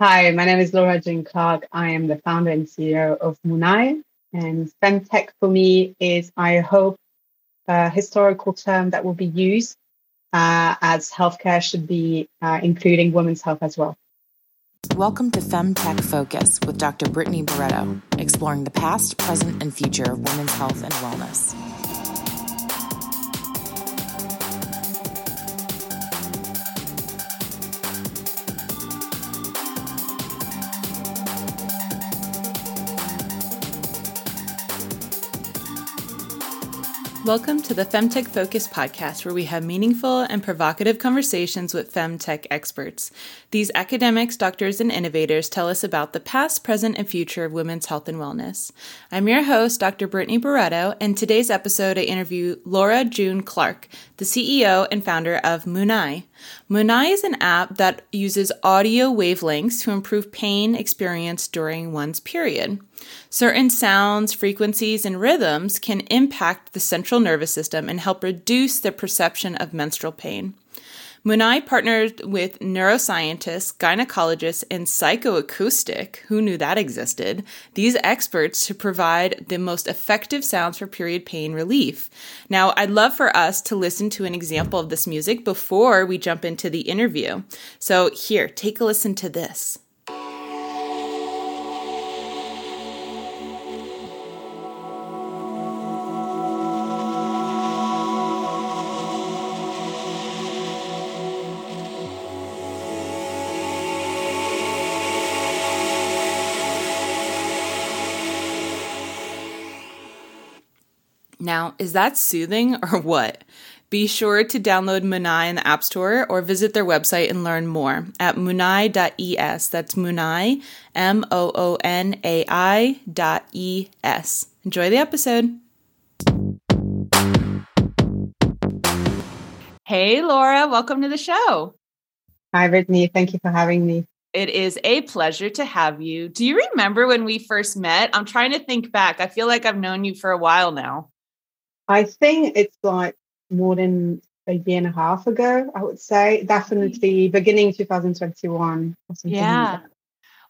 Hi, my name is Laura June Clarke. I am the founder and CEO of Moonai. And femtech for me is, I hope, a historical term that will be used uh, as healthcare should be uh, including women's health as well. Welcome to FemTech Focus with Dr. Brittany Barreto, exploring the past, present, and future of women's health and wellness. Welcome to the Femtech Focus podcast, where we have meaningful and provocative conversations with femtech experts. These academics, doctors, and innovators tell us about the past, present, and future of women's health and wellness. I'm your host, Dr. Brittany Barreto, and today's episode I interview Laura June Clarke, the CEO and founder of Moonai. Moonai is an app that uses audio wavelengths to improve pain experience during one's period. Certain sounds, frequencies, and rhythms can impact the central nervous system and help reduce the perception of menstrual pain. Moonai partnered with neuroscientists, gynecologists, and psychoacoustic, who knew that existed, these experts to provide the most effective sounds for period pain relief. Now, I'd love for us to listen to an example of this music before we jump into the interview. So, here, take a listen to this. Now, is that soothing or what? Be sure to download Moonai in the App Store or visit their website and learn more at moonai.es. That's Moonai, M O O N A I dot E S. Enjoy the episode. Hey, Laura, welcome to the show. Hi, Brittany. Thank you for having me. It is a pleasure to have you. Do you remember when we first met? I'm trying to think back. I feel like I've known you for a while now. I think it's like more than a year and a half ago, I would say. Definitely beginning 2021 or something. Yeah. Like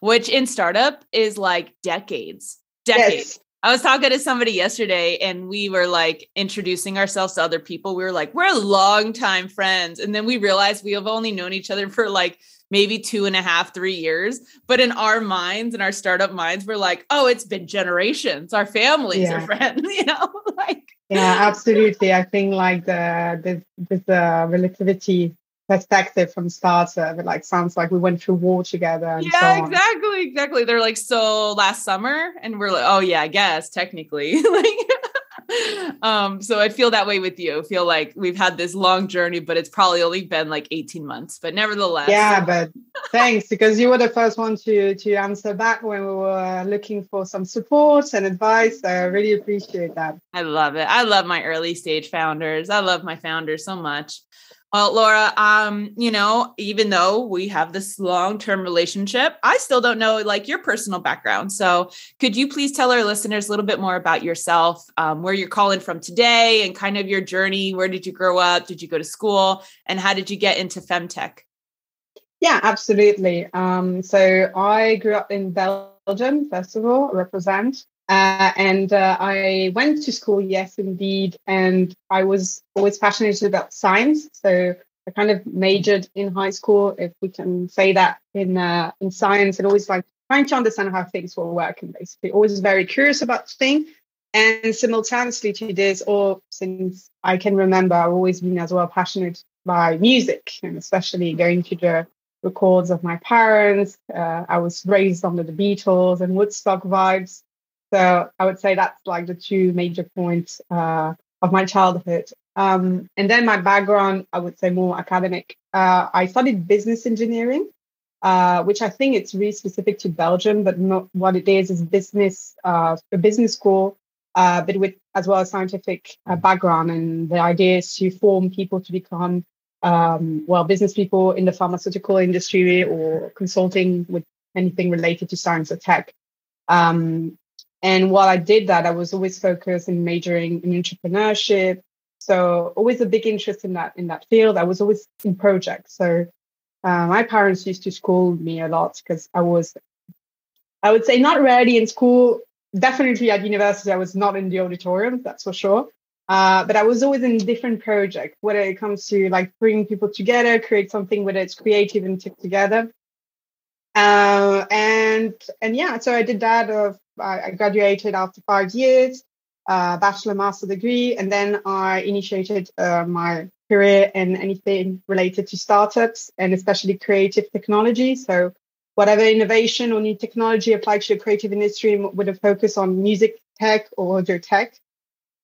Which in startup is like decades. Decades. Yes. I was talking to somebody yesterday and we were like introducing ourselves to other people. We were like, we're long time friends. And then we realized we have only known each other for like maybe two and a half, three years. But in our minds, in our startup minds, we're like, oh, it's been generations. Our families yeah. are friends, you know, like. Yeah, absolutely. I think like the this this uh, relativity perspective from startup, it like sounds like we went through war together. yeah, so exactly, exactly. They're like so last summer, and we're like, oh yeah, I guess technically, like um, so I feel that way with you. I feel like we've had this long journey, but it's probably only been like 18 months. But nevertheless. Yeah, but thanks because you were the first one to to answer back when we were looking for some support and advice. So I really appreciate that. I love it. I love my early stage founders. I love my founders so much. Well, Laura, um, you know, even though we have this long-term relationship, I still don't know like your personal background. So, could you please tell our listeners a little bit more about yourself, um, where you're calling from today, and kind of your journey? Where did you grow up? Did you go to school? And how did you get into femtech? Yeah, absolutely. Um, so, I grew up in Belgium, first of all, represent. Uh, and uh, I went to school, yes, indeed. And I was always passionate about science. So I kind of majored in high school, if we can say that, in uh, in science, and always like trying to understand how things were working. Basically, always very curious about things. And simultaneously to this, or since I can remember, I've always been as well passionate by music, and especially going to the records of my parents. Uh, I was raised under the Beatles and Woodstock vibes. So I would say that's like the two major points uh, of my childhood. Um, and then my background, I would say more academic. Uh, I studied business engineering, uh, which I think it's really specific to Belgium, but not what it is is business, uh, a business school, uh, but with as well as scientific uh, background. And the idea is to form people to become um, well business people in the pharmaceutical industry or consulting with anything related to science or tech. Um, and while I did that, I was always focused in majoring in entrepreneurship. So always a big interest in that in that field. I was always in projects. So uh, my parents used to scold me a lot because I was, I would say, not ready in school. Definitely at university, I was not in the auditorium, that's for sure. Uh, but I was always in different projects, whether it comes to like bringing people together, create something whether it's creative and tick together. Uh, and and yeah, so I did that. Of I graduated after five years, uh, bachelor master degree, and then I initiated uh, my career in anything related to startups and especially creative technology. So whatever innovation or new technology applied to the creative industry with a focus on music tech or audio tech.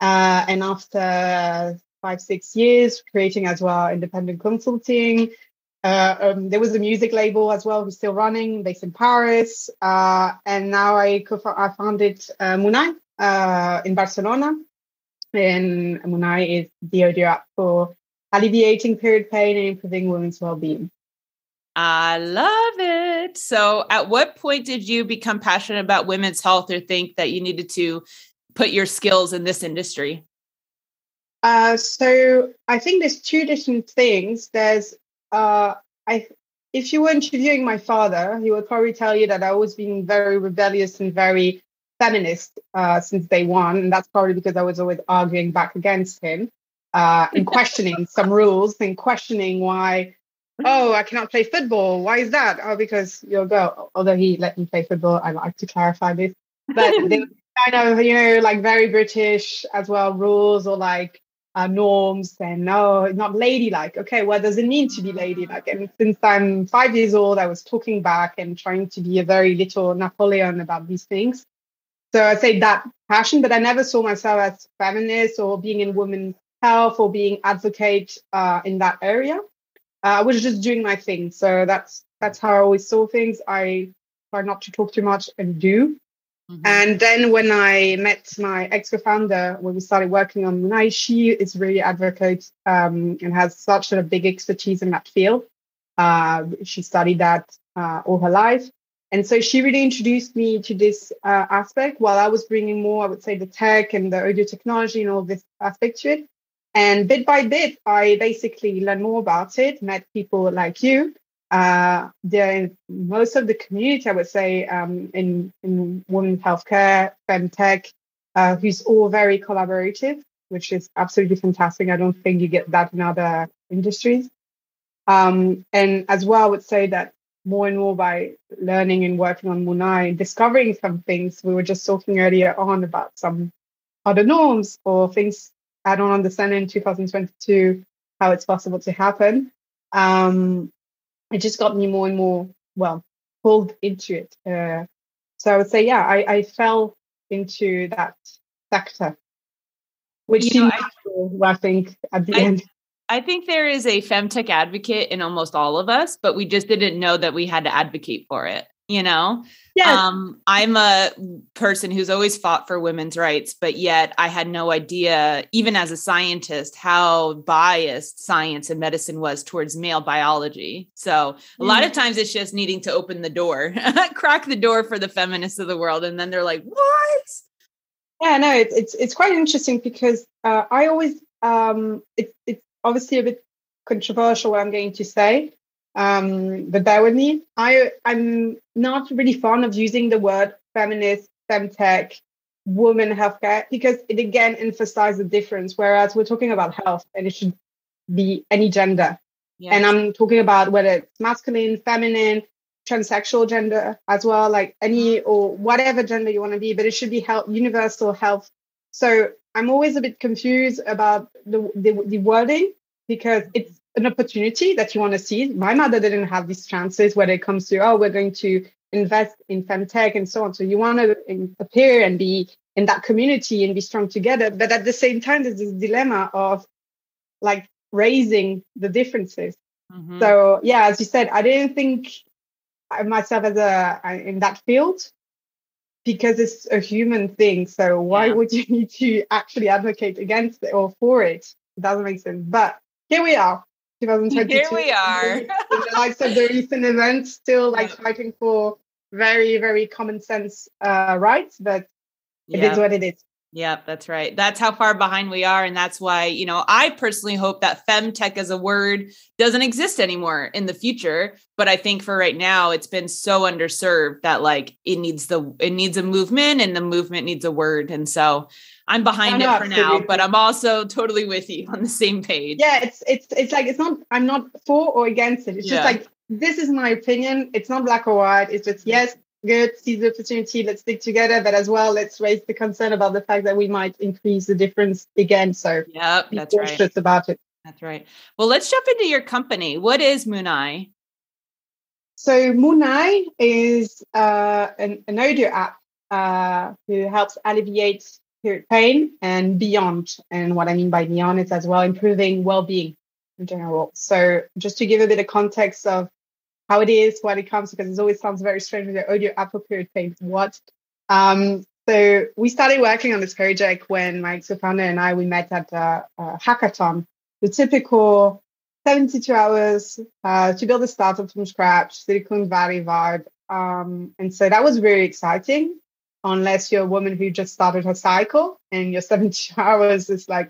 Uh, and after five, six years, creating as well independent consulting. Uh, um, there was a music label as well who's still running, based in Paris. Uh, and now I, co- I founded uh, Moonai uh, in Barcelona. And Moonai is the audio app for alleviating period pain and improving women's well-being. I love it. So, at what point did you become passionate about women's health or think that you needed to put your skills in this industry? Uh, so, I think there's two different things. There's, uh, I, if you were interviewing my father, he would probably tell you that I was being very rebellious and very feminist uh, since day one, and that's probably because I was always arguing back against him uh, and questioning some rules and questioning why oh i cannot play football. Why is that? Oh because you're a girl. Although he let me play football i like to clarify this. But they kind of you know like very british as well rules or like uh, norms and no not ladylike okay what does it mean to be ladylike and since i'm five years old i was talking back and trying to be a very little napoleon about these things so i'd say that passion but i never saw myself as feminist or being in women health or being advocate uh, in that area. Uh, I was just doing my thing. So that's that's how I always saw things. I try not to talk too much and do. Mm-hmm. And then when I met my ex-co-founder, when we started working on Moonai, she is really advocate um, and has such a big expertise in that field. Uh, she studied that uh, all her life. And so she really introduced me to this uh, aspect while I was bringing more, I would say, the tech and the audio technology and all this aspect to it. And bit by bit, I basically learned more about it, met people like you. Uh, there, most of the community, I would say, um, in, in women's healthcare, femtech, uh, who's all very collaborative, which is absolutely fantastic. I don't think you get that in other industries. Um, and as well, I would say that more and more by learning and working on Moonai discovering some things. We were just talking earlier on about some other norms or things I don't understand in 2022 how it's possible to happen. Um, it just got me more and more, well, pulled into it. Uh, so I would say, yeah, I, I fell into that sector, which you know, I, I, think, at the I, end. I think there is a femtech advocate in almost all of us, but we just didn't know that we had to advocate for it you know? Yeah um, i'm a person who's always fought for women's rights but yet i had no idea even as a scientist how biased science and medicine was towards male biology. So a mm. lot of times it's just needing to open the door crack the door for the feminists of the world and then they're like what? Yeah no it's it's, it's quite interesting because uh, i always um it's it's obviously a bit controversial what i'm going to say um, but bear with me. I I'm not really fond of using the word feminist, femtech, woman healthcare because it again emphasizes the difference. Whereas we're talking about health and it should be any gender. Yes. And I'm talking about whether it's masculine, feminine, transsexual gender as well, like any or whatever gender you want to be, but it should be health, universal health. So I'm always a bit confused about the, the, the wording because it's an opportunity that you want to see. My mother didn't have these chances when it comes to, oh, we're going to invest in femtech and so on. So you want to appear and be in that community and be strong together. But at the same time, there's this dilemma of like raising the differences. Mm-hmm. So yeah, as you said, I didn't think myself as a in that field because it's a human thing. So why yeah. would you need to actually advocate against it or for it? It doesn't make sense. But here we are. 2022. Here we are. the likes of the recent events, still like yeah. fighting for very, very common sense uh, rights, but it yeah. is what it is. Yep, that's right. That's how far behind we are. And that's why, you know, I personally hope that femtech as a word doesn't exist anymore in the future. But I think for right now, it's been so underserved that like it needs the it needs a movement and the movement needs a word. And so I'm behind it for absolutely. now, but I'm also totally with you on the same page. Yeah, it's it's it's like it's not I'm not for or against it. It's yeah. just like this is my opinion. It's not black or white. It's just yes, good, seize the opportunity, let's stick together, but as well, let's raise the concern about the fact that we might increase the difference again. So yeah, that's right. about it. That's right. Well, let's jump into your company. What is Moonai? So Moonai is uh, an, an audio app uh, who helps alleviate period pain and beyond. And what I mean by beyond is as well improving well-being in general. So just to give a bit of context of how it is, when it comes, because it always sounds very strange with the audio period paint. What? Um, so we started working on this project when my co-founder and I we met at a, a hackathon. The typical 72 hours uh, to build a startup from scratch, Silicon Valley vibe. Um, and so that was very exciting, unless you're a woman who just started her cycle and your 72 hours is like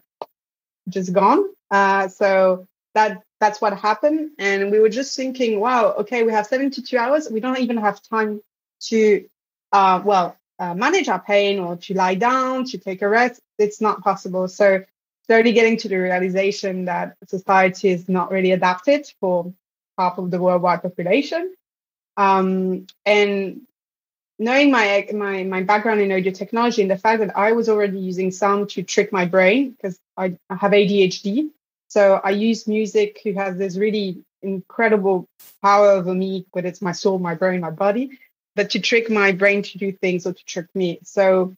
just gone. Uh, so that that's what happened. And we were just thinking, wow, okay, we have 72 hours. We don't even have time to, uh, well, uh, manage our pain or to lie down, to take a rest. It's not possible. So, slowly getting to the realization that society is not really adapted for half of the worldwide population. Um, and knowing my, my, my background in audio technology and the fact that I was already using sound to trick my brain because I, I have ADHD. So I use music who has this really incredible power over me, whether it's my soul, my brain, my body, but to trick my brain to do things or to trick me. So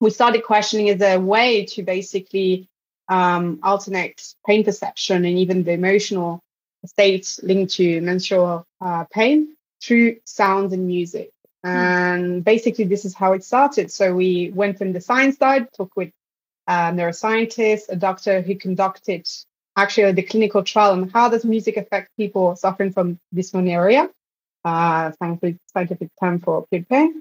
we started questioning is there a way to basically um, alternate pain perception and even the emotional states linked to menstrual uh, pain through sound and music. Hmm. And basically, this is how it started. So we went from the science side, talked with a neuroscientist, a doctor who conducted actually the clinical trial on how does music affect people suffering from dysmenorrhea, uh, scientific, scientific term for period pain.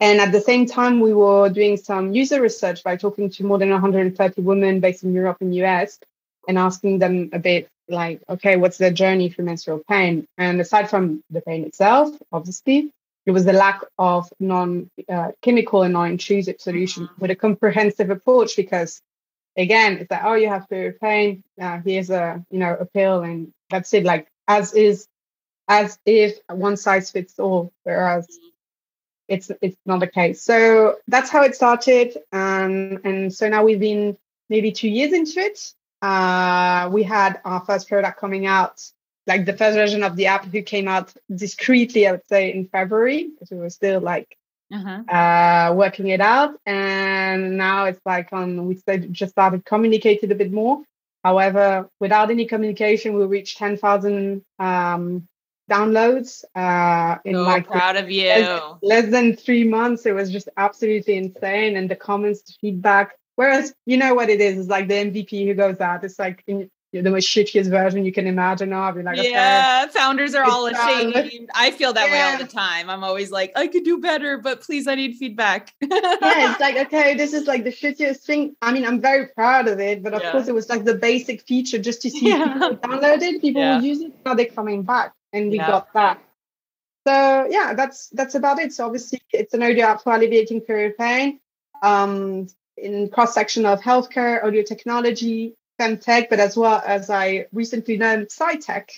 And at the same time, we were doing some user research by talking to more than 130 women based in Europe and US and asking them a bit like, okay, what's their journey through menstrual pain? And aside from the pain itself, obviously, it was the lack of non-chemical uh, and non-intrusive solution with a comprehensive approach because again, it's like, oh, you have period pain. Uh, here's a, you know, a pill and that's it. Like as is, as if one size fits all, whereas it's it's not the case. So that's how it started. Um, and so now we've been maybe two years into it. Uh, we had our first product coming out, like the first version of the app who came out discreetly, I would say, in February, because we were still like uh-huh. uh, working it out. And now it's like on, we just started communicating a bit more. However, without any communication, we reached 10,000 um, downloads uh, in so like proud of you. Less, less, than three months. It was just absolutely insane. And the comments, the feedback. Whereas you know what it is, it's like the MVP who goes out. It's like in, the most shittiest version you can imagine of. You're like, yeah, okay, founders are all ashamed. I feel that yeah. way all the time. I'm always like, I could do better, but please, I need feedback. yeah, it's like, okay, this is like the shittiest thing. I mean, I'm very proud of it, but of yeah. course, it was like the basic feature just to see yeah. people download it, people yeah. will use it. Now they're coming back, and we got that. So yeah, that's that's about it. So obviously, it's an audio app for alleviating period pain. Um, in cross section of healthcare, audio technology, femtech, but as well as I recently learned psytech,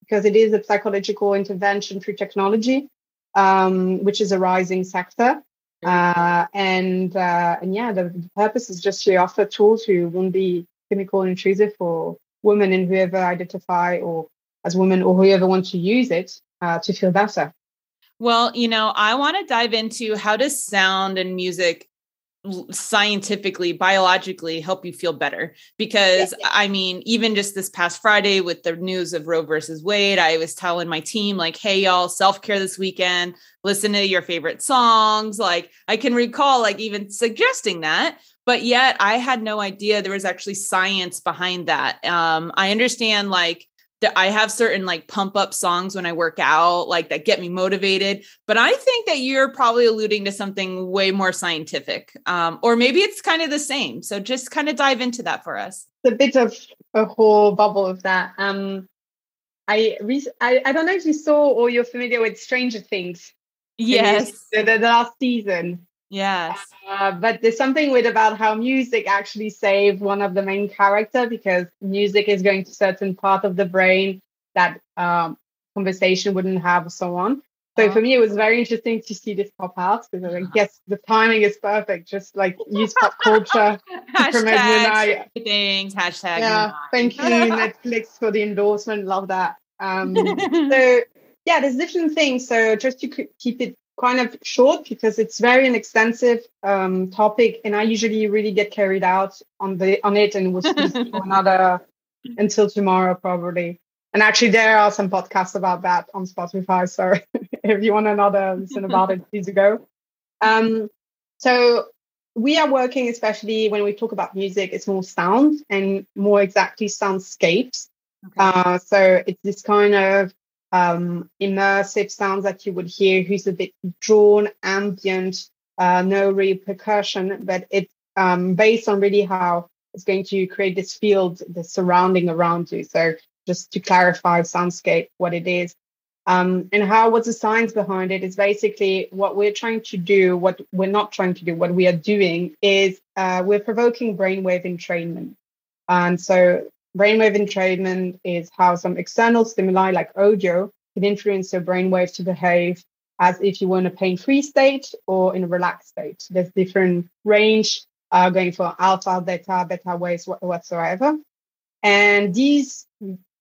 because it is a psychological intervention through technology, um, which is a rising sector. Uh, and uh, and yeah, the, the, purpose is just to offer tools who won't be chemical intrusive for women and whoever identify or as women or whoever wants to use it uh, to feel better. Well, you know, I want to dive into how does sound and music scientifically biologically help you feel better. Because yeah. i mean even just this past friday with the news of roe versus wade i was telling my team like hey y'all self-care this weekend. Listen to your favorite songs. Like i can recall like even suggesting that but yet i had no idea there was actually science behind that. Um, i understand like that I have certain like pump up songs when I work out, like that get me motivated. But I think that you're probably alluding to something way more scientific, um, or maybe it's kind of the same. So just kind of dive into that for us. It's a bit of a whole bubble of that. Um, I, re- I I don't know if you saw or you're familiar with Stranger Things. Yes, the, the, the last season. Yes. Uh, but there's something with about how music actually saved one of the main character because music is going to certain part of the brain that um, conversation wouldn't have so on. So oh. for me, it was very interesting to see this pop out because I guess the timing is perfect. Just like use pop culture to promote Hashtag things. Hashtag. Yeah. Thank you Netflix for the endorsement. Love that. Um, so yeah, there's different things. So just to keep it kind of short because it's very an extensive um, topic, and I usually really get carried out on the on it, and we'll see another until tomorrow probably. And actually, there are some podcasts about that on Spotify. So if you want another listen about it, please go. Um, so we are working, especially when we talk about music, it's more sound and more exactly soundscapes. Okay. Uh, so it's this kind of um, immersive sounds that you would hear, who's a bit drawn, ambient, uh, no real percussion, but it's um, based on really how it's going to create this field, the surrounding around you. So just to clarify soundscape, what it is. Um, and how what's the science behind it is basically what we're trying to do, what we're not trying to do, what we are doing is uh, we're provoking brainwave entrainment. And so Brainwave entrainment is how some external stimuli like audio can influence your brainwave to behave as if you were in a pain-free state or in a relaxed state. There's different range uh, going for alpha, beta, beta waves whatsoever. And these,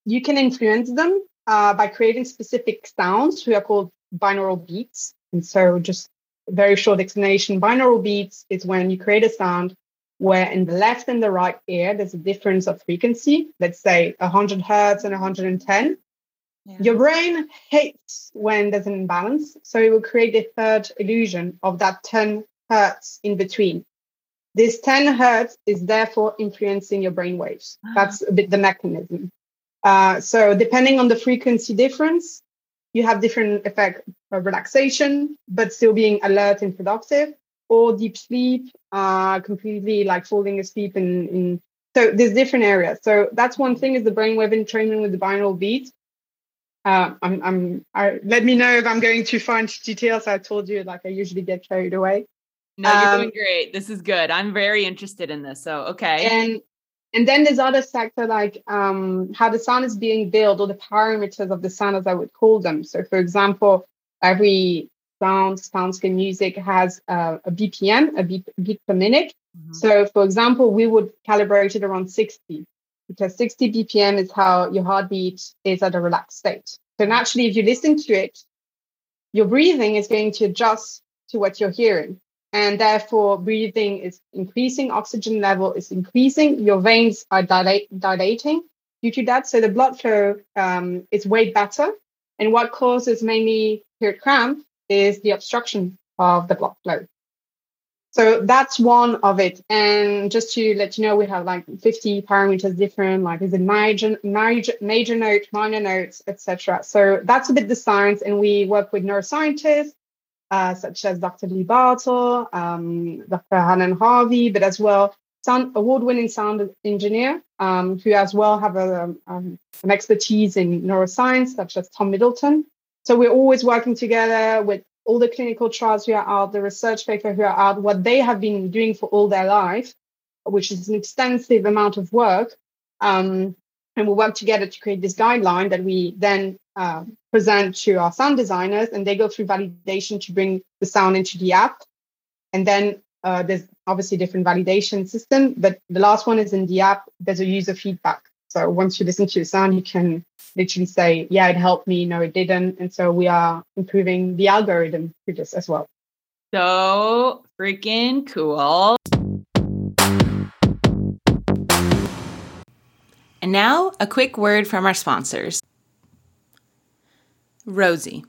you can influence them uh, by creating specific sounds, which are called binaural beats. And so just very short explanation, binaural beats is when you create a sound where in the left and the right ear, there's a difference of frequency, let's say 100 hertz and 110. Yeah. Your brain hates when there's an imbalance. So it will create a third illusion of that 10 hertz in between. This 10 hertz is therefore influencing your brain waves. Ah. That's a bit the mechanism. Uh, so depending on the frequency difference, you have different effect of relaxation, but still being alert and productive or deep sleep, uh, completely like falling asleep in, in so there's different areas. So that's one thing is the brainwave entrainment with the binaural beat. Uh, I'm, I'm, I, let me know if I'm going too far into details. I told you, like I usually get carried away. No, you're um, doing great. This is good. I'm very interested in this. So, okay. And and then there's other sector like um, how the sound is being built or the parameters of the sound, as I would call them. So, for example, every sound, soundscape music has uh, a BPM, a beat, beat per minute. Mm-hmm. So, for example, we would calibrate it around 60 because 60 BPM is how your heartbeat is at a relaxed state. So, naturally, if you listen to it, your breathing is going to adjust to what you're hearing. And therefore, breathing is increasing, oxygen level is increasing, your veins are dilate, dilating due to that. So, the blood flow um, is way better. And what causes mainly period cramp is the obstruction of the blood flow. So that's one of it. And just to let you know, we have like 50 parameters different, like is it major, major, major note, minor notes, etc. So that's a bit the science. And we work with neuroscientists uh, such as Dr. Lee Bartel, um, Dr. Hannah Harvey, but as well sound award-winning sound engineer um, who as well have a, um, an expertise in neuroscience, such as Tom Middleton. So we're always working together with all the clinical trials who are out, the research paper who are out, what they have been doing for all their life, which is an extensive amount of work. Um, and we work together to create this guideline that we then uh, present to our sound designers, and they go through validation to bring the sound into the app. And then uh, there's obviously different validation system, but the last one is in the app. There's a user feedback. So once you listen to the sound, you can literally say, yeah, it helped me. No, it didn't. And so we are improving the algorithm for this as well. So freaking cool. And now a quick word from our sponsors. Rosy.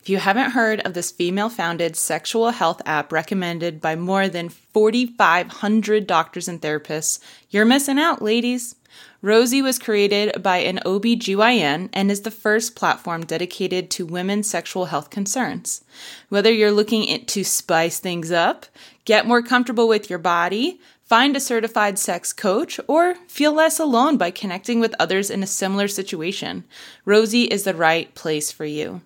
If you haven't heard of this female founded sexual health app recommended by more than 4,500 doctors and therapists, you're missing out, ladies. Rosy was created by an OBGYN and is the first platform dedicated to women's sexual health concerns. Whether you're looking to spice things up, get more comfortable with your body, find a certified sex coach, or feel less alone by connecting with others in a similar situation, Rosy is the right place for you.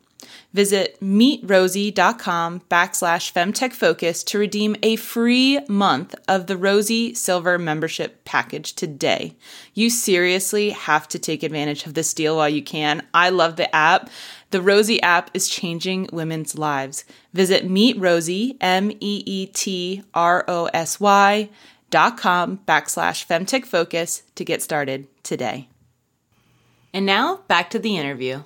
Visit meetrosy.com backslash femtechfocus to redeem a free month of the Rosy Silver membership package today. You seriously have to take advantage of this deal while you can. I love the app. The Rosy app is changing women's lives. Visit meetrosy, M-E-E-T-R-O-S-Y dot com backslash femtechfocus to get started today. And now back to the interview.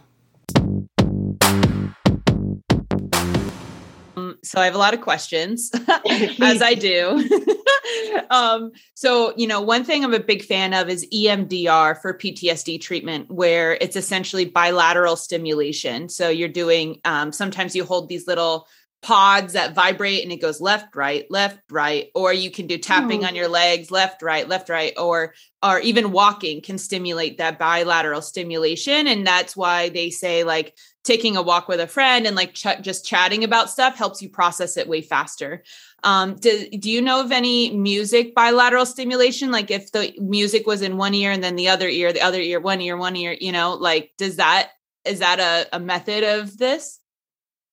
So I have a lot of questions, as I do. um, so, you know, one thing I'm a big fan of is EMDR for PTSD treatment, where it's essentially bilateral stimulation. So you're doing, um, sometimes you hold these little pods that vibrate and it goes left right left right or you can do tapping on your legs left right left right or or even walking can stimulate that bilateral stimulation and that's why they say like taking a walk with a friend and like ch- just chatting about stuff helps you process it way faster um do, do you know of any music bilateral stimulation like if the music was in one ear and then the other ear the other ear one ear one ear you know like does that is that a, a method of this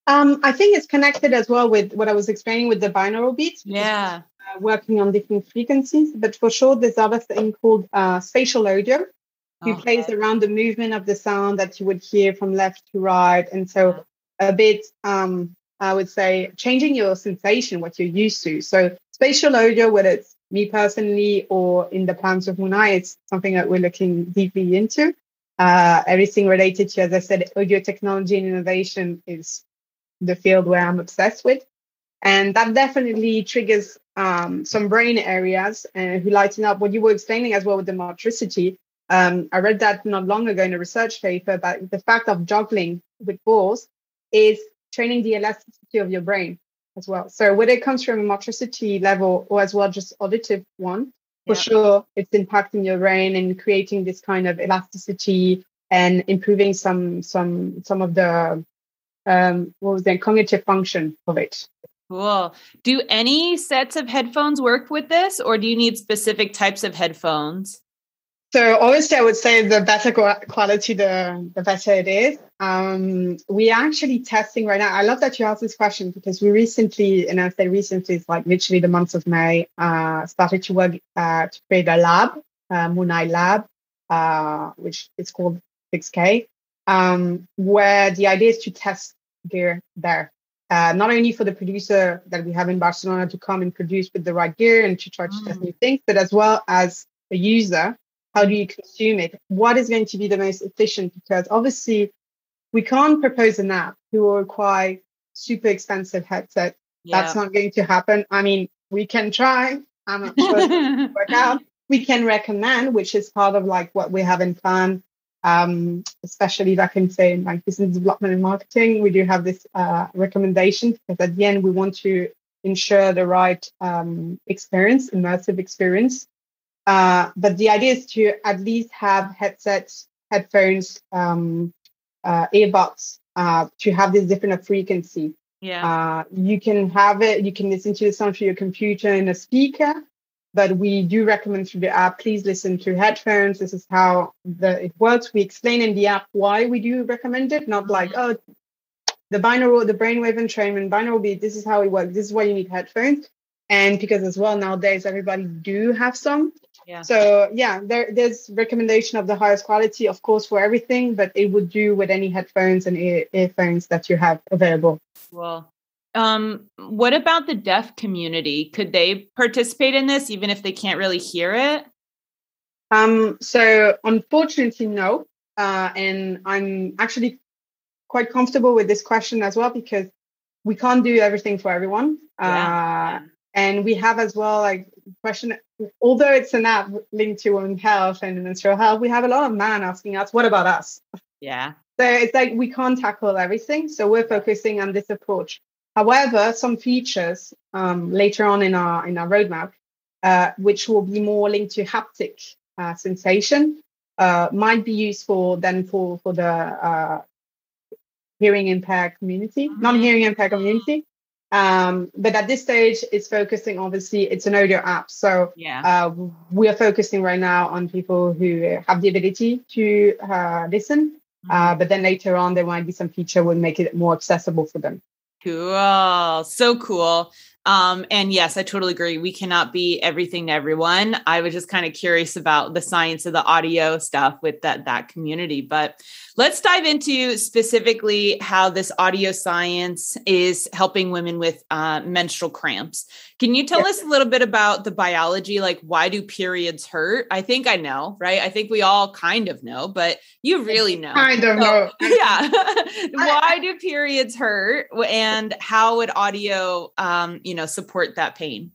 um, I think it's connected as well with what I was explaining with the binaural beats. Yeah. Uh, working on different frequencies, but for sure, there's other thing called uh, spatial audio, who okay. plays around the movement of the sound that you would hear from left to right. And so a bit, um, I would say, changing your sensation, what you're used to. So spatial audio, whether it's me personally or in the plans of Moonai, it's something that we're looking deeply into. Uh, everything related to, as I said, audio technology and innovation is the field where I'm obsessed with. And that definitely triggers um, some brain areas uh, who lighten up what you were explaining as well with the motricity. Um, I read that not long ago in a research paper, but the fact of juggling with balls is training the elasticity of your brain as well. So whether it comes from a motricity level or as well just auditive one, for yeah. sure it's impacting your brain and creating this kind of elasticity and improving some some some of the um, what was the cognitive function of it. Cool. Do any sets of headphones work with this, or do you need specific types of headphones? So obviously, I would say the better quality, the the better it is. Um, we are actually testing right now. I love that you asked this question because we recently, and I say recently, it's like literally the month of May, uh, started to work uh, to create a lab, uh, Moonai Lab, uh, which is called 6K, um, where the idea is to test gear there. Uh, not only for the producer that we have in Barcelona to come and produce with the right gear and to try to mm. test new things, but as well as a user, how do you consume it? What is going to be the most efficient? Because obviously, we can't propose an app who will require super expensive headset. Yeah. That's not going to happen. I mean, we can try. I'm not sure work out. We can recommend, which is part of like what we have in plan um, especially back can say in like business development and marketing, we do have this uh, recommendation because at the end we want to ensure the right um, experience, immersive experience. Uh, but the idea is to at least have headsets, headphones, um, uh, earbuds uh, to have this different frequency. Yeah. Uh, you can have it, you can listen to the sound through your computer in a speaker, but we do recommend through the app, please listen to headphones. This is how the, it works. We explain in the app why we do recommend it, not like, oh, the binaural, the brainwave entrainment, binaural beat, this is how it works. This is why you need headphones. And because as well, nowadays, everybody do have some. Yeah. So yeah, there, there's recommendation of the highest quality, of course, for everything, but it would do with any headphones and ear, earphones that you have available. Well, um, what about the deaf community? Could they participate in this even if they can't really hear it? Um, so unfortunately, no. Uh, and I'm actually quite comfortable with this question as well because we can't do everything for everyone. Yeah. Uh, and we have as well like question although it's an app linked to women's health and menstrual health, we have a lot of men asking us, what about us? Yeah. So it's like we can't tackle everything. So we're focusing on this approach. However, some features um, later on in our in our roadmap, uh, which will be more linked to haptic uh, sensation, uh, might be useful then for for the uh, hearing impaired community, mm-hmm. non-hearing impaired community. Um, but at this stage, it's focusing obviously it's an audio app, so yeah, uh, we are focusing right now on people who have the ability to uh, listen. Mm-hmm. Uh, but then later on, there might be some feature will make it more accessible for them. Cool, so cool. Um, and yes, I totally agree. We cannot be everything to everyone. I was just kind of curious about the science of the audio stuff with that that community. But let's dive into specifically how this audio science is helping women with uh, menstrual cramps. Can you tell yes. us a little bit about the biology? Like, why do periods hurt? I think I know, right? I think we all kind of know, but you really know. Kind of so, know. Yeah. why do periods hurt? And how would audio, um, you know support that pain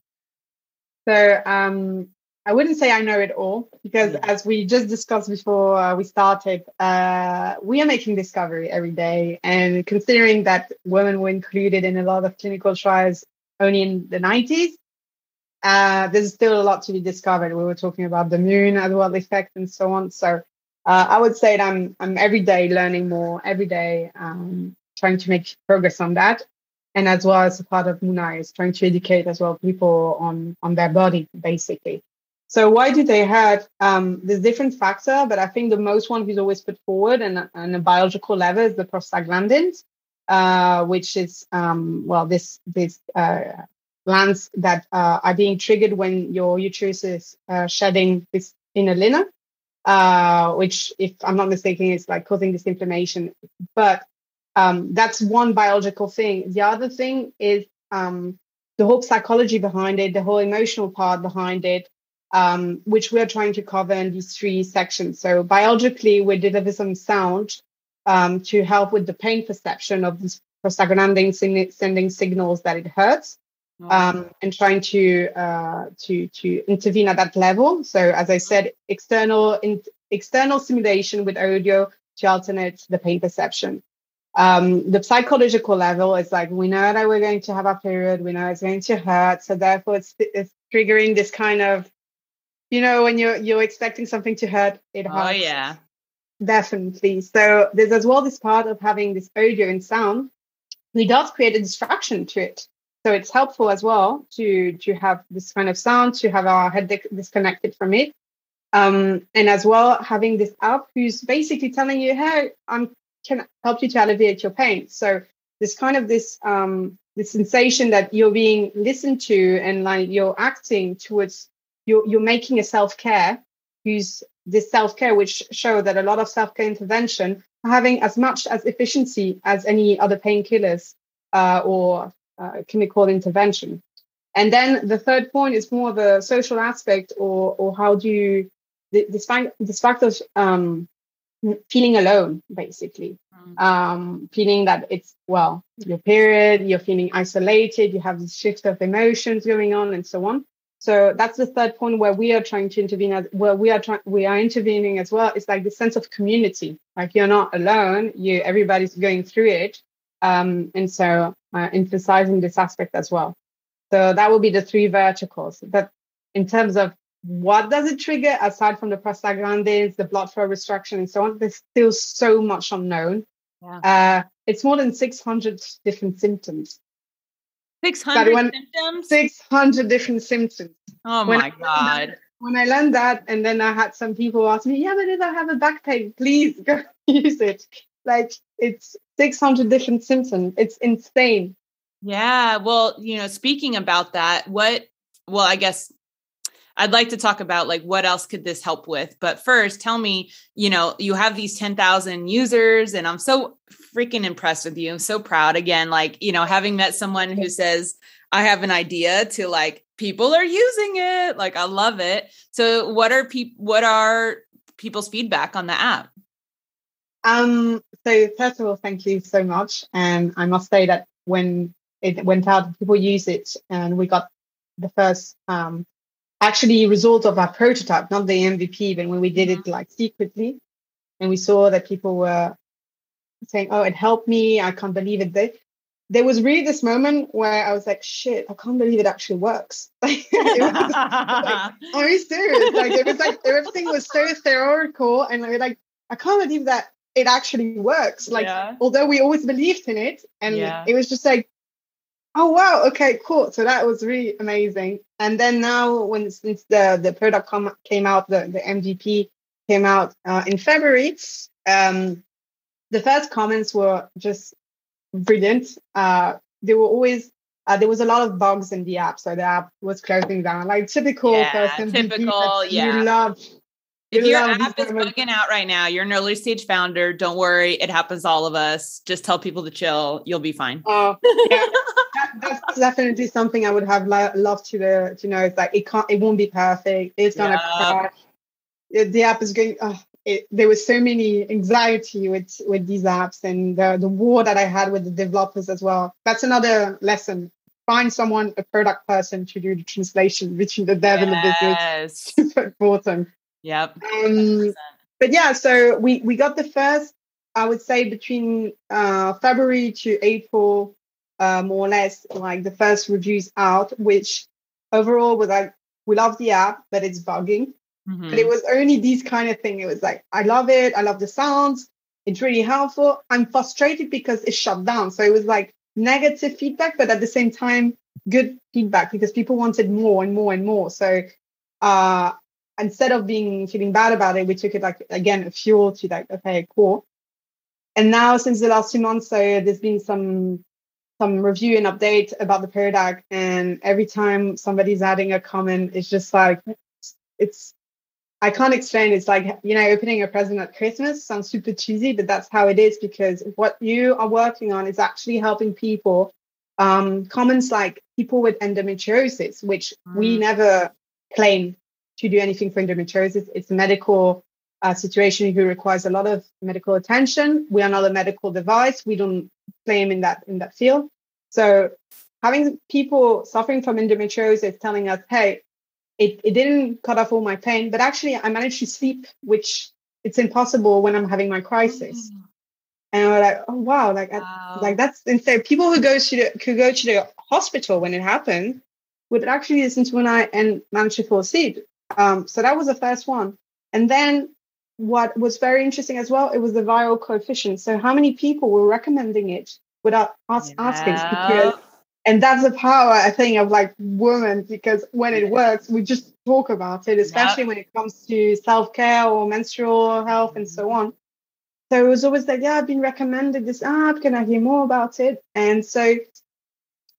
so um I wouldn't say I know it all because, yeah. as we just discussed before uh, we started, uh, we are making discovery every day. And considering that women were included in a lot of clinical trials only in the 90s, uh, there's still a lot to be discovered. We were talking about the moon as well, effect, and so on. So uh, I would say that I'm I'm every day learning more, every day um, trying to make progress on that and as well as a part of Muna is trying to educate as well people on on their body basically. So why do they have um, this different factor? But I think the most one who's always put forward and on a biological level is the prostaglandins, uh, which is um, well this this uh, glands that uh, are being triggered when your uterus is uh, shedding this inulina, uh, which if I'm not mistaken is like causing this inflammation. But um, that's one biological thing. The other thing is um, the whole psychology behind it, the whole emotional part behind it, um, which we're trying to cover in these three sections. So biologically, we deliver some sound um, to help with the pain perception of these prostaglandin sending signals that it hurts. Um, and trying to uh, to to intervene at that level. So, as I said, external in, external stimulation with audio to alternate the pain perception um, the psychological level is like we know that we're going to have a period we know it's going to hurt so therefore it's, it's triggering this kind of you know when you're you're expecting something to hurt it oh, hurts. oh yeah. Definitely. So there's as well this part of having this audio and sound. We does create a distraction to it. So it's helpful as well to to have this kind of sound to have our head disconnected from it. Um, and as well having this app who's basically telling you hey i'm can help you to alleviate your pain. So this kind of this um this sensation that you're being listened to and like you're acting towards you're you're making a self-care use this self-care which show that a lot of self-care intervention are having as much as efficiency as any other painkillers uh, or uh, chemical intervention. And then the third point is more of a social aspect or or how do you this fact this fact of um, feeling alone basically. Mm. um, feeling that it's well your period you're feeling isolated you have this shift of emotions going on and so on so that's the third point where we are trying to intervene as where we are trying we are intervening as well it's like the sense of community like you're not alone you everybody's going through it um, and so uh, emphasizing this aspect as well so that will be the three verticals but in terms of what does it trigger aside from the prostaglandins, the blood flow restriction, and so on? There's still so much unknown. Yeah. Uh, it's more than 600 different symptoms. 600 symptoms? 600 different symptoms. Oh when my God. That, when I learned that, and then I had some people ask me, yeah, but if I have a back pain, please go use it. Like it's 600 different symptoms. It's insane. Yeah. Well, you know, speaking about that, what, well, I guess I'd like to talk about like what else could this help with. But first, tell me, you know, you have these 10,000 users and I'm so freaking impressed with you. I'm so proud again like, you know, having met someone who says I have an idea to like people are using it. Like I love it. So what are people what are people's feedback on the app? Um so first of all, thank you so much. And I must say that when it went out, people use it and we got the first um, actually result of our prototype, not the MVP, but when we did it mm-hmm. like secretly, and we saw that people were saying, "Oh, it helped me. I can't believe it." They, there was really this moment where I was like, "Shit, I can't believe it actually works." it was, like, are you serious? Like it was like everything was so theoretical, and I was like, I can't believe that it actually works. Like yeah. although we always believed in it, and yeah. it was just like, oh wow, okay, cool. So that was really amazing. And then now, when since the the product com- came out, the the MVP came out uh, in February. Um, the first comments were just brilliant. Uh, they were always uh, there was a lot of bugs in the app, so the app was closing down. Like typical yeah, person, typical, yeah. You love. If your app is bugging out right now, you're an early stage founder. Don't worry, it happens to all of us. Just tell people to chill. You'll be fine. Oh, yeah. that, that's definitely something I would have lo- loved to uh, to know. It's like it can't, it won't be perfect. It's gonna crash. The app is going. Oh, it, there was so many anxiety with with these apps and the, the war that I had with the developers as well. That's another lesson. Find someone, a product person, to do the translation between the dev yes. and the business. Super important. Yep. Um, but yeah, so we we got the first, I would say, between uh, February to April, uh, more or less, like the first reviews out, which overall was like we love the app, but it's bugging. Mm-hmm. But it was only these kind of thing. It was like, I love it. I love the sounds. It's really helpful. I'm frustrated because it's shut down. So it was like negative feedback, but at the same time, good feedback because people wanted more and more and more. So uh, instead of being feeling bad about it, we took it like again a fuel to like, okay, cool. And now since the last two months, so there's been some some review and update about the product, and every time somebody's adding a comment, it's just like it's I can't explain. It's like, you know, opening a present at Christmas sounds super cheesy, but that's how it is because what you are working on is actually helping people. Um, comments like people with endometriosis, which mm. we never claim to do anything for endometriosis. It's a medical uh, situation who requires a lot of medical attention. We are not a medical device. We don't claim in that in that field. So having people suffering from endometriosis telling us, hey, it, it didn't cut off all my pain, but actually I managed to sleep, which it's impossible when I'm having my crisis. Mm. And I'm like, oh wow, like wow. I, like that's instead people who go to the, who go to the hospital when it happened would actually listen to an eye and manage to fall asleep. Um, so that was the first one. And then what was very interesting as well, it was the viral coefficient. So how many people were recommending it without us yeah. asking? Because and that's the power i think of like women because when it works we just talk about it especially yep. when it comes to self-care or menstrual health and so on so it was always like yeah i've been recommended this app can i hear more about it and so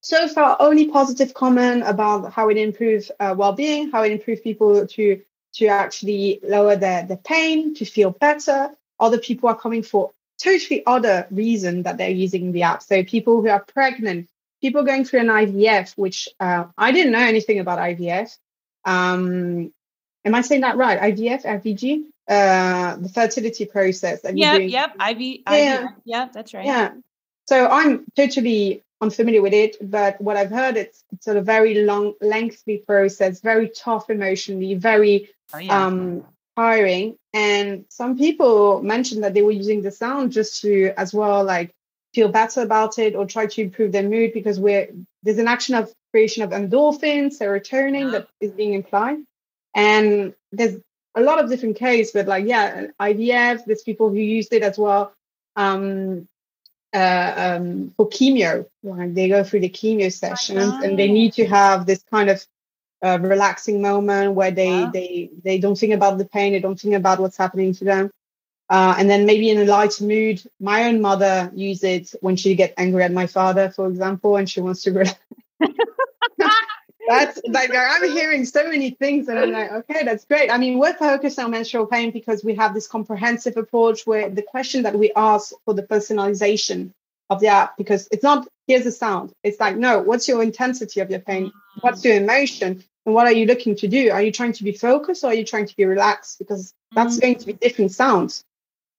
so far only positive comment about how it improves uh, well-being how it improves people to to actually lower their, their pain to feel better other people are coming for totally other reason that they're using the app so people who are pregnant people going through an IVF, which uh, I didn't know anything about IVF. Um, am I saying that right? IVF, FVG, uh, the fertility process. That yeah, yep, IV, yeah, yeah, that's right. Yeah. So I'm totally unfamiliar with it, but what I've heard, it's, it's a very long, lengthy process, very tough emotionally, very oh, yeah. um, tiring. And some people mentioned that they were using the sound just to, as well, like feel better about it or try to improve their mood because we're there's an action of creation of endorphins, serotonin yeah. that is being implied. And there's a lot of different cases, but like yeah, IVF, there's people who used it as well. Um, uh, um, for chemo, like they go through the chemo sessions and they need to have this kind of uh, relaxing moment where they they they don't think about the pain, they don't think about what's happening to them. Uh, and then maybe in a light mood, my own mother used it when she get angry at my father, for example, and she wants to go. that's like I'm hearing so many things, and I'm like, okay, that's great. I mean, we're focused on menstrual pain because we have this comprehensive approach where the question that we ask for the personalization of the app, because it's not here's the sound. It's like, no, what's your intensity of your pain? What's your emotion? And what are you looking to do? Are you trying to be focused or are you trying to be relaxed? Because that's mm. going to be different sounds.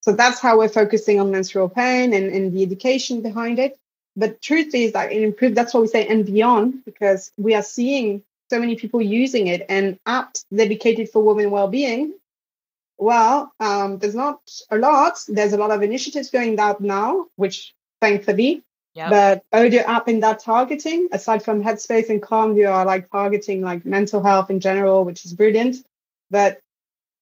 So that's how we're focusing on menstrual pain and, and the education behind it. But truth is that it improved, that's what we say, and beyond, because we are seeing so many people using it and apps dedicated for women well-being well, um, there's not a lot. There's a lot of initiatives going out now, which thankfully. Yep. But audio app in that targeting, aside from Headspace and Calm, you are like targeting like mental health in general, which is brilliant. But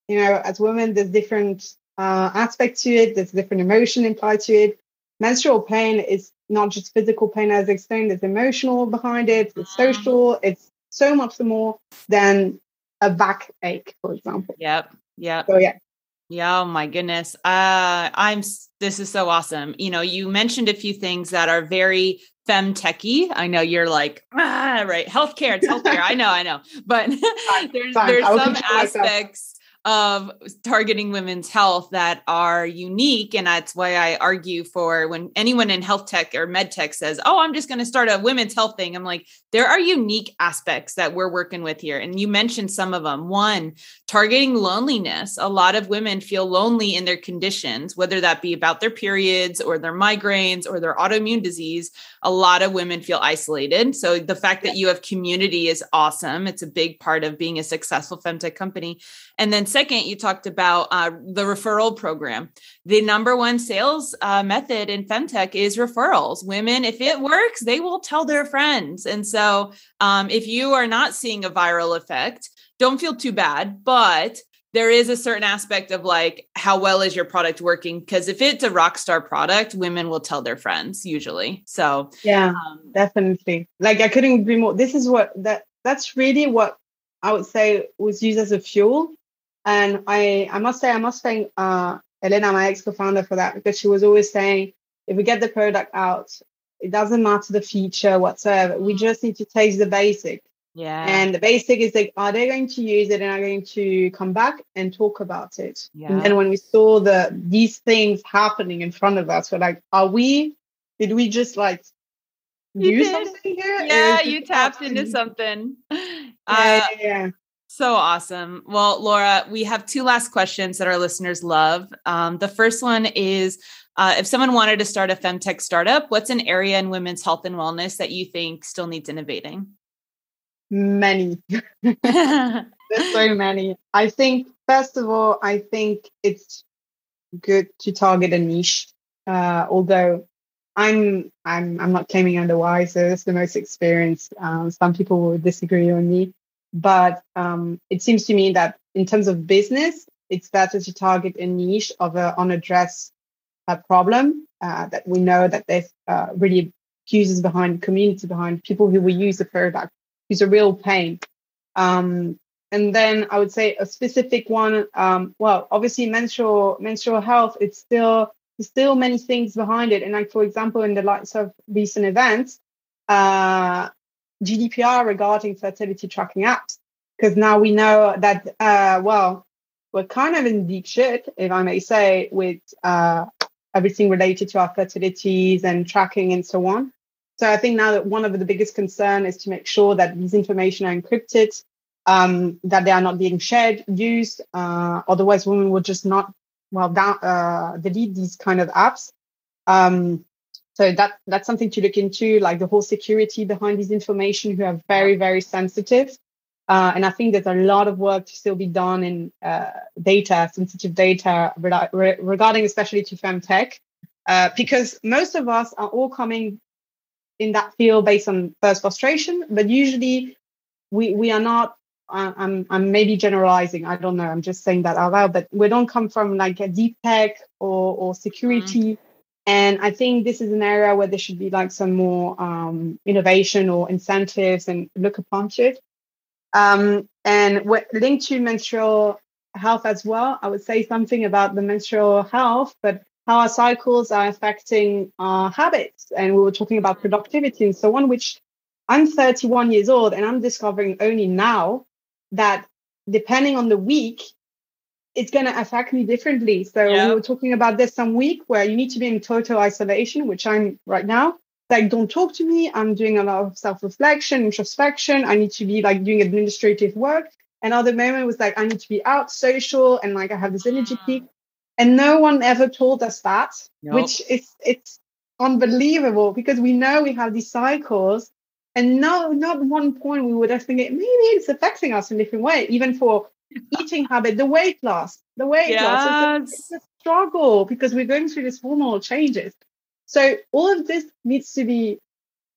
you know, as women, there's different uh, aspects to it. There's different emotion implied to it. Menstrual pain is not just physical pain, as explained. There's emotional behind it. It's mm-hmm. social. It's so much more than a backache, for example. Yep. Yep. So yeah. Yeah, oh my goodness. Uh I'm this is so awesome. You know, you mentioned a few things that are very fem techy. I know you're like, ah, right, healthcare, it's healthcare. I know, I know. But there's Fine. there's some aspects of targeting women's health that are unique. And that's why I argue for when anyone in health tech or med tech says, Oh, I'm just going to start a women's health thing. I'm like, there are unique aspects that we're working with here. And you mentioned some of them. One, targeting loneliness. A lot of women feel lonely in their conditions, whether that be about their periods or their migraines or their autoimmune disease. A lot of women feel isolated. So the fact that you have community is awesome. It's a big part of being a successful femtech company. And then second, you talked about uh, the referral program. The number one sales uh, method in femtech is referrals. Women, if it works, they will tell their friends. And so um, if you are not seeing a viral effect, don't feel too bad. But there is a certain aspect of like how well is your product working? Because if it's a rock star product women will tell their friends usually. So yeah um, definitely. Like i couldn't agree more. This is what that that's really what i would say was used as a fuel. And I, I must say, I must thank uh, Elena, my ex co-founder, for that because she was always saying, if we get the product out, it doesn't matter the feature whatsoever. We just need to taste the basic. Yeah. And the basic is like, are they going to use it and are going to come back and talk about it? Yeah. And then when we saw the these things happening in front of us, we're like, are we? Did we just like you do did. something here? Yeah, you tapped into something. Yeah, uh, yeah. So awesome. Well, Laura, we have two last questions that our listeners love. Um, the first one is uh, if someone wanted to start a femtech startup, what's an area in women's health and wellness that you think still needs innovating? Many. There's so many. I think, first of all, I think it's good to target a niche. Uh, although I'm I'm I'm not claiming I'm the wisest, the most experienced. Um, some people will disagree on me. But um, it seems to me that in terms of business, it's better to target a niche of an unaddressed uh, problem uh, that we know that there's uh, really users behind, community behind, people who will use the product, who's a real pain. Um, and then I would say a specific one. Um, well, obviously menstrual menstrual health. It's still there's still many things behind it. And like for example, in the lights of recent events, uh, GDPR regarding fertility tracking apps. Because now we know that, uh, well, we're kind of in deep shit, if I may say, with uh, everything related to our fertilities and tracking and so on. So I think now that one of the biggest concern is to make sure that these information are encrypted, um, that they are not being shared, used. Uh, otherwise, women will just not well down, uh, delete these kind of apps. Um, so that that's something to look into, like the whole security behind these information who are very, very sensitive. Uh, and I think there's a lot of work to still be done in uh, data, sensitive data re- regarding especially to femtech, uh, because most of us are all coming in that field based on first frustration, but usually we we are not. I'm I'm maybe generalizing. I don't know. I'm just saying that out loud. But we don't come from like a deep tech or or security. Mm-hmm and I think this is an area where there should be like some more um, innovation or incentives and look upon it. Um, and what, linked to menstrual health as well, I would say something about the menstrual health, but how our cycles are affecting our habits. And we were talking about productivity and so on, which I'm 31 years old and I'm discovering only now that depending on the week, it's going to affect me differently. So yeah. we were talking about this some week where you need to be in total isolation, which I'm right now. Like, don't talk to me. I'm doing a lot of self-reflection, introspection. I need to be like doing administrative work. And other moment was like, I need to be out social and like I have this energy ah. peak. And no one ever told us that, nope. which is it's unbelievable because we know we have these cycles. And no, not one point we would have thinking maybe it's affecting us in a different way, even for eating habit, the weight loss, the weight yes. loss. It's a, it's a struggle because we're going through this hormonal changes. So all of this needs to be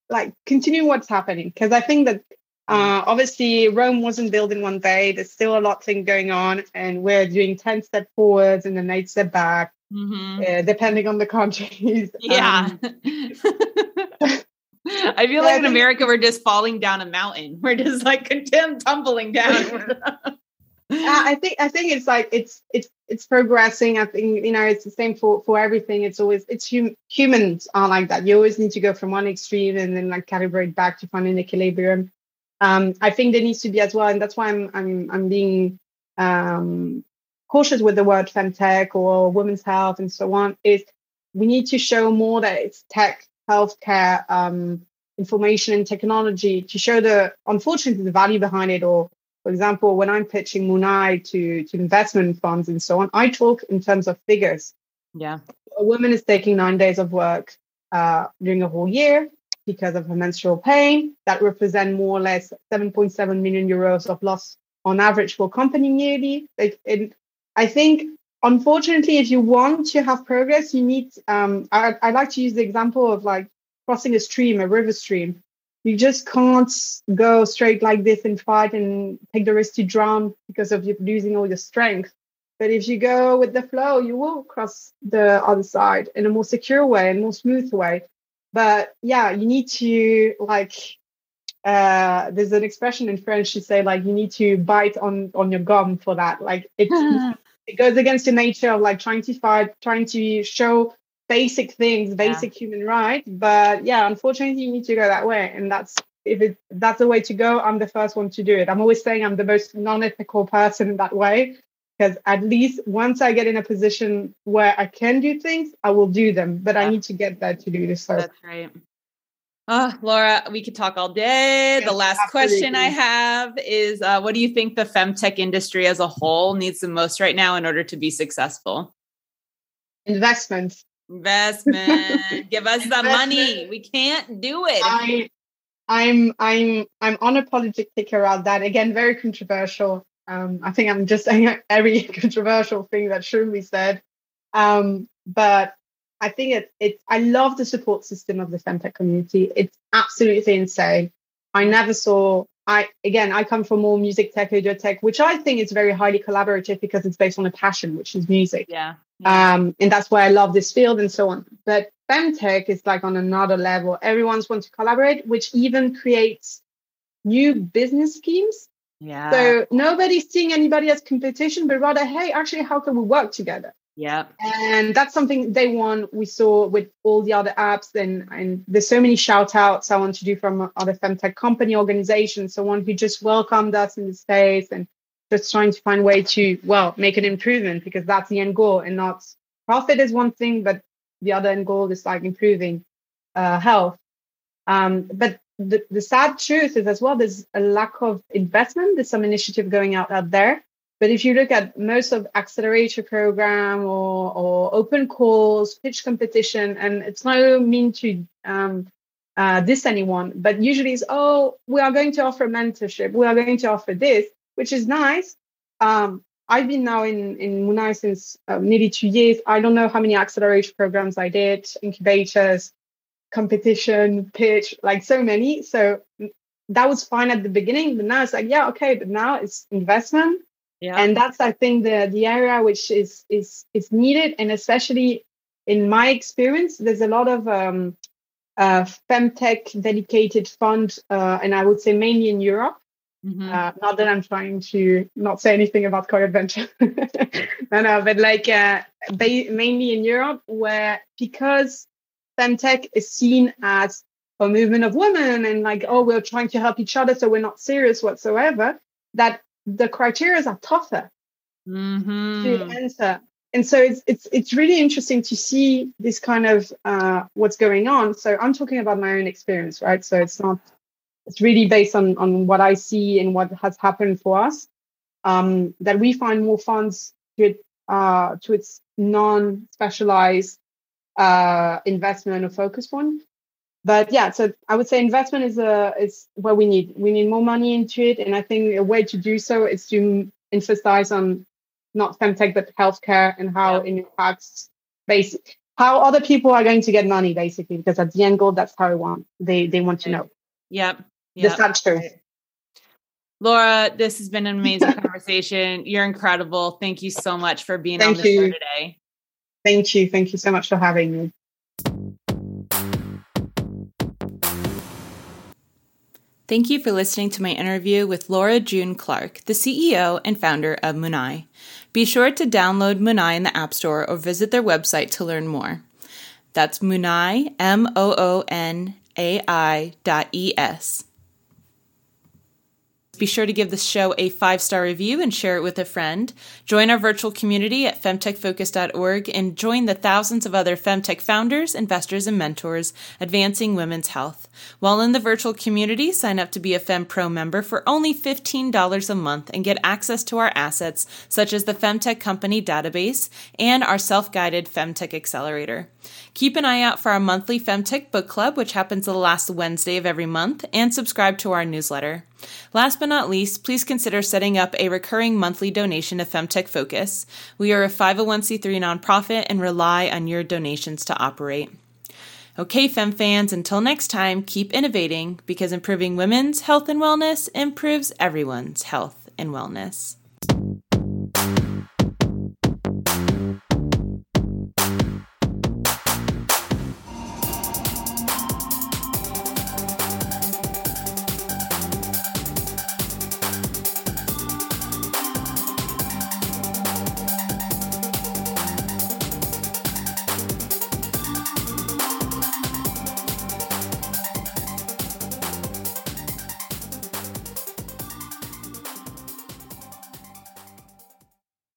like continue what's happening because I think that uh, obviously Rome wasn't built in one day. There's still a lot thing going on, and we're doing ten step forwards and then eight step back, mm-hmm. uh, depending on the countries. Yeah. Um, I feel like in America we're just falling down a mountain. We're just like condemned tumbling down. I think I think it's like it's it's it's progressing. I think you know it's the same for for everything. It's always it's hum, humans are like that. You always need to go from one extreme and then like calibrate back to find an equilibrium. Um, I think there needs to be as well, and that's why I'm I'm I'm being um, cautious with the word femtech or women's health and so on. Is we need to show more that it's tech, healthcare, um, information and technology to show the unfortunately the value behind it or for example, when I'm pitching Moonai to, to investment funds and so on, I talk in terms of figures. Yeah. A woman is taking nine days of work uh, during a whole year because of her menstrual pain. That represent more or less 7.7 million euros of loss on average for company yearly. It, I think, unfortunately, if you want to have progress, you need. Um, I, I like to use the example of like crossing a stream, a river stream you just can't go straight like this and fight and take the risk to drown because of you losing all your strength. But if you go with the flow, you will cross the other side in a more secure way and more smooth way. But yeah, you need to like uh, there's an expression in French to say like you need to bite on on your gum for that. Like it it goes against the nature of like trying to fight, trying to show basic things, basic yeah. human rights. But yeah, unfortunately, you need to go that way, and that's if it that's the way to go. I'm the first one to do it. I'm always saying I'm the most non-ethical person in that way because at least once I get in a position where I can do things, I will do them. But yeah. I need to get there to do this. So that's right. Oh, Laura, we could talk all day. Yes, the last absolutely. question I have is uh, what do you think the femtech industry as a whole needs the most right now in order to be successful? Investments. Investment. Give us the money. We can't do it. I, I'm I'm I'm unapologetic about that. Again, very controversial. Um, I think I'm just saying every controversial thing that shouldn't be said. Um, but I think it, it's I love the support system of the femtech community. It's absolutely insane. I never saw I again I come from more music tech, audio tech, which I think is very highly collaborative because it's based on a passion, which is music. Yeah. Um, and that's why I love this field and so on. But femtech is like on another level. Everyone's want to collaborate, which even creates new business schemes. Yeah. So nobody's seeing anybody as competition, but rather, hey, actually, how can we work together? Yeah. And that's something day one we saw with all the other apps. And, and there's so many shout outs I want to do from other femtech company organizations, someone who just welcomed us in the space and just trying to find way to well make an improvement because that's the end goal and not profit is one thing but the other end goal is like improving uh, health um, but the, the sad truth is as well there's a lack of investment there's some initiative going out out there but if you look at most of accelerator program or, or open calls pitch competition and it's no mean to um, uh, this anyone but usually it's oh we are going to offer mentorship we are going to offer this which is nice. Um, I've been now in in Moonai since uh, nearly two years. I don't know how many accelerator programs I did, incubators, competition, pitch, like so many. So that was fine at the beginning, but now it's like, yeah, okay, but now it's investment. Yeah. And that's I think the the area which is is is needed, and especially in my experience, there's a lot of um, uh, femtech dedicated fund, uh, and I would say mainly in Europe, Mm-hmm. Uh, not that I'm trying to not say anything about Coyote Venture, no, no, but like uh, ba- mainly in Europe, where because femtech is seen as a movement of women and like, oh, we're trying to help each other, so we're not serious whatsoever, that the criteria are tougher mm-hmm. to enter. And so it's it's it's really interesting to see this kind of uh, what's going on. So I'm talking about my own experience, right? So it's not it's really based on on what I see and what has happened for us. Um, that we find more funds to it, uh, to its non-specialized uh, investment or focus fund. But yeah, so I would say investment is a is what we need. We need more money into it, and I think a way to do so is to emphasize on not femtech but healthcare and how yeah. it impacts basic how other people are going to get money basically because at the end goal that's how they want they they want to know. Yep, yep. the sad truth laura this has been an amazing conversation. You're incredible. Thank you so much for being thank on the show today thank you thank you so much for having me Thank you for listening to my interview with Laura June Clarke, the CEO and founder of Moonai. Be sure to download Moonai in the App Store or visit their website to learn more. That's Moonai, M O O N A I dot E S. Be sure to give this show a five star review and share it with a friend. Join our virtual community at femtechfocus.org and join the thousands of other femtech founders, investors, and mentors advancing women's health. While in the virtual community, sign up to be a FemPro member for only $15 a month and get access to our assets such as the Femtech Company database and our self guided Femtech Accelerator. Keep an eye out for our monthly Femtech Book Club, which happens the last Wednesday of every month, and subscribe to our newsletter. Last but not least, please consider setting up a recurring monthly donation to Femtech Focus. We are a 501c3 nonprofit and rely on your donations to operate. Okay, Fem fans, until next time, keep innovating because improving women's health and wellness improves everyone's health and wellness.